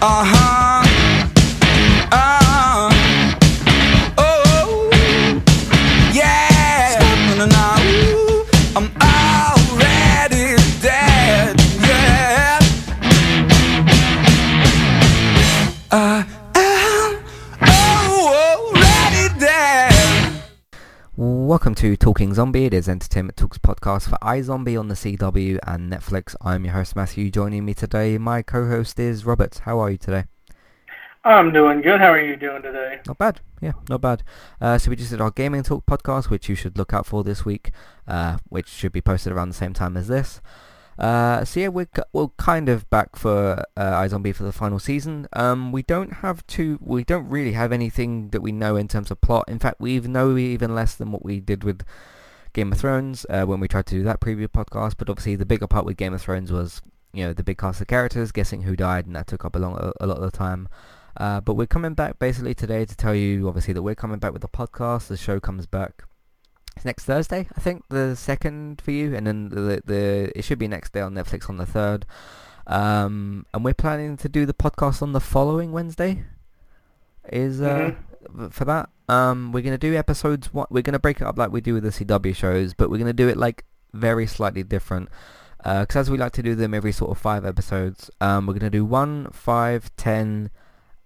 Uh, Welcome to Talking Zombie. It is Entertainment Talks podcast for iZombie on the CW and Netflix. I'm your host Matthew. Joining me today, my co-host is Robert. How are you today? I'm doing good. How are you doing today? Not bad. Yeah, not bad. Uh, so we just did our Gaming Talk podcast, which you should look out for this week, uh, which should be posted around the same time as this. Uh, so yeah, we're, we're kind of back for uh, iZombie for the final season. Um, we don't have to, we don't really have anything that we know in terms of plot. In fact, we even know even less than what we did with Game of Thrones uh, when we tried to do that preview podcast. But obviously, the bigger part with Game of Thrones was, you know, the big cast of characters, guessing who died, and that took up a, long, a, lot of the time. Uh, but we're coming back basically today to tell you, obviously, that we're coming back with the podcast. The show comes back it's next Thursday, I think, the second for you, and then the the it should be next day on Netflix on the third. Um, and we're planning to do the podcast on the following Wednesday. Is uh, for that. Um, we're gonna do episodes. One, we're gonna break it up like we do with the CW shows, but we're gonna do it like very slightly different. Because as we like to do them every sort of five episodes, um, we're gonna do one, five, ten,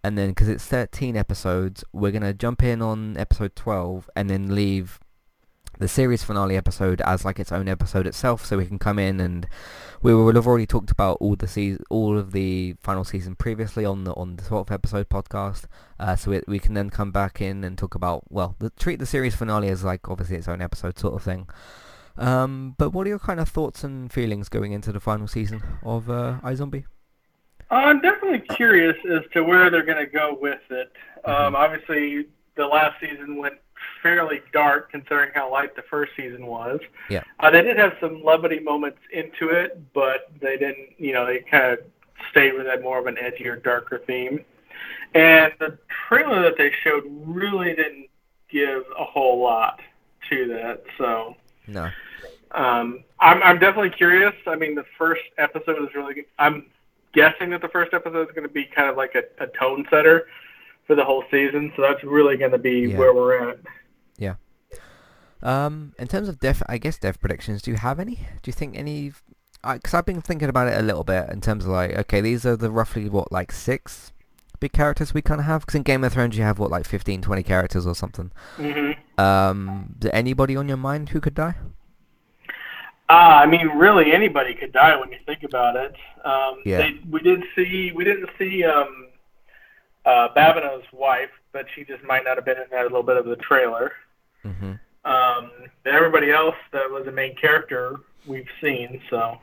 and then because it's 13 episodes, we're gonna jump in on episode 12 and then leave the series finale episode as like its own episode itself, so we can come in and we will have already talked about all the season, all of the final season previously on the on the 12th episode podcast. Uh, so it, we can then come back in and talk about well, the, treat the series finale as like obviously its own episode sort of thing. Um, but what are your kind of thoughts and feelings going into the final season of uh, iZombie? I'm definitely curious as to where they're going to go with it. Mm-hmm. Um, obviously, the last season went fairly dark considering how light the first season was. Yeah. Uh, they did have some levity moments into it, but they didn't, you know, they kind of stayed with that more of an edgier, darker theme. And the trailer that they showed really didn't give a whole lot to that, so. No. Um, I'm, I'm definitely curious. I mean, the first episode is really good. I'm guessing that the first episode is going to be kind of like a, a tone setter for the whole season, so that's really going to be Yeah. where we're at. Yeah. Um, in terms of death, I guess death predictions. Do you have any? Do you think any? Because I've been thinking about it a little bit in terms of like, okay, these are the roughly what like six big characters we kind of have. Because in Game of Thrones you have what like 15, 20 characters or something. hmm Um, is there anybody on your mind who could die? Uh, I mean, really, anybody could die when you think about it. Um, Yeah. they, we did see, we didn't see um, uh, Babineaux's wife, but she just might not have been in that little bit of the trailer. hmm Um, everybody else that was a main character we've seen, so.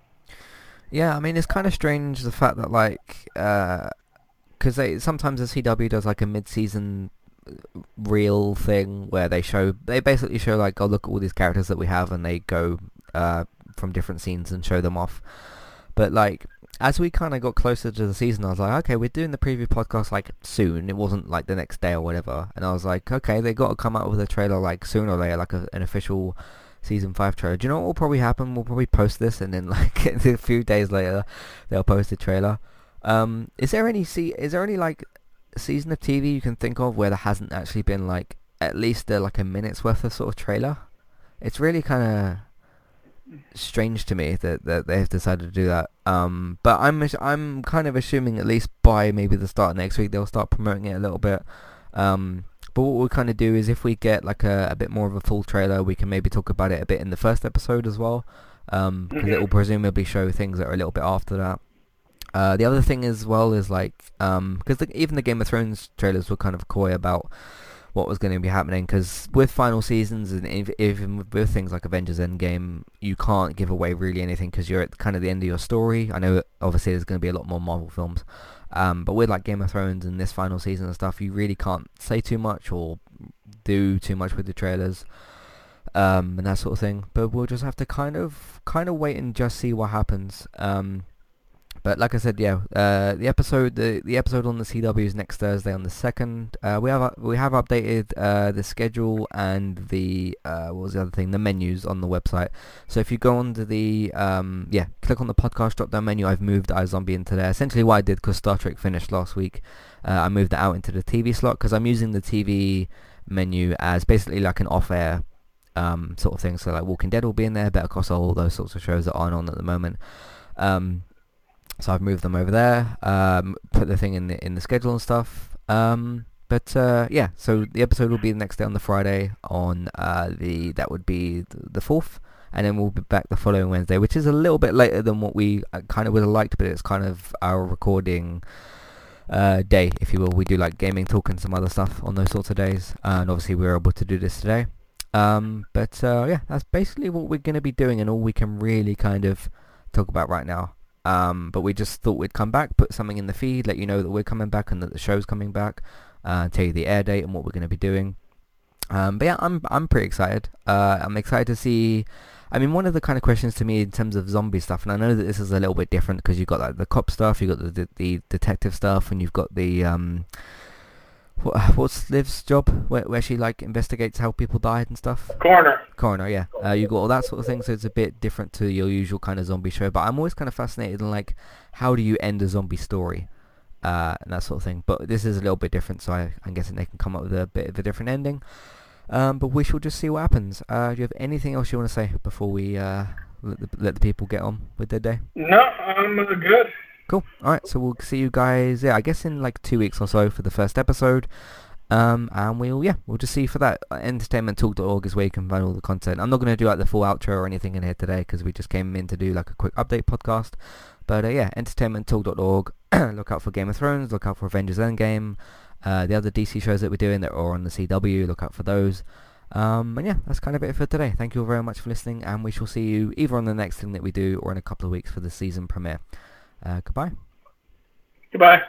Yeah, I mean it's kind of strange the fact that like, because they sometimes the CW does like a mid-season uh, reel thing where they show they basically show like oh look at all these characters that we have and they go uh, from different scenes and show them off. But like as we kind of got closer to the season, I was like, okay, we're doing the preview podcast like soon. It wasn't like the next day or whatever, and I was like, okay, they got to come out with a trailer like sooner or later, like a, an official season five trailer. Do you know what will probably happen? We'll probably post this, and then like a few days later, they'll post the trailer. Um, is there any se- Is there any like season of TV you can think of where there hasn't actually been like at least uh, like a minute's worth of sort of trailer? It's really kind of strange to me that, that they've decided to do that. Um, but I'm I'm kind of assuming at least by maybe the start of next week they'll start promoting it a little bit. Um, but what we'll kind of do is if we get like a, a bit more of a full trailer, we can maybe talk about it a bit in the first episode as well. Um, because it will presumably show things that are a little bit after that. Uh, the other thing as well is like, because the, even the Game of Thrones trailers were kind of coy about what was going to be happening. Because with final seasons and even with, things like Avengers Endgame, you can't give away really anything because you're at kind of the end of your story. I know obviously there's going to be a lot more Marvel films, um, but with like Game of Thrones and this final season and stuff, you really can't say too much or do too much with the trailers um, and that sort of thing. But we'll just have to kind of kind of wait and just see what happens. Um, but like I said, yeah, uh, the episode the, the episode on the CW is next Thursday on the second. Uh, we have we have updated uh, the schedule and the uh, what was the other thing? The menus on the website. So if you go onto the um, yeah, click on the podcast drop down menu. I've moved iZombie into there. Essentially, what I did because Star Trek finished last week, uh, I moved it out into the TV slot because I'm using the TV menu as basically like an off-air um, sort of thing. So like Walking Dead will be in there, Better Call Saul, all those sorts of shows that aren't on at the moment. Um, so I've moved them over there, um, put the thing in the in the schedule and stuff. Um, but uh, yeah, so the episode will be the next day on the Friday on uh, the that would be the fourth, and then we'll be back the following Wednesday, which is a little bit later than what we uh, kind of would have liked, but it's kind of our recording uh, day, if you will. We do like gaming talk and some other stuff on those sorts of days, and obviously we were able to do this today. Um, but uh, yeah, that's basically what we're going to be doing, and all we can really kind of talk about right now. Um, but we just thought we'd come back, put something in the feed, let you know that we're coming back and that the show's coming back, uh, tell you the air date and what we're going to be doing. Um, but yeah, I'm I'm pretty excited. Uh, I'm excited to see. I mean, one of the kind of questions to me in terms of zombie stuff, and I know that this is a little bit different because you've got like the cop stuff, you've got the, the, the detective stuff, and you've got the um, what, what's Liv's job where, where she like investigates how people died and stuff. Coroner. Coroner, yeah. Uh, you got all that sort of thing, so it's a bit different to your usual kind of zombie show. But I'm always kind of fascinated in like how do you end a zombie story, uh, and that sort of thing. But this is a little bit different, so I, I'm guessing they can come up with a bit of a different ending. Um, but we shall just see what happens. Uh, do you have anything else you want to say before we uh, let, the, let the people get on with their day? No, I'm uh, good. Cool. All right, so we'll see you guys. Yeah, I guess in like two weeks or so for the first episode. Um, and we'll yeah, we'll just see for that. Entertainmenttalk.org is where you can find all the content. I'm not going to do like the full outro or anything in here today because we just came in to do like a quick update podcast. But uh, yeah, entertainmenttalk.org. look out for Game of Thrones. Look out for Avengers Endgame. Uh, the other DC shows that we're doing that are on the CW. Look out for those. Um, and yeah, that's kind of it for today. Thank you all very much for listening, and we shall see you either on the next thing that we do or in a couple of weeks for the season premiere. Uh, goodbye. Goodbye.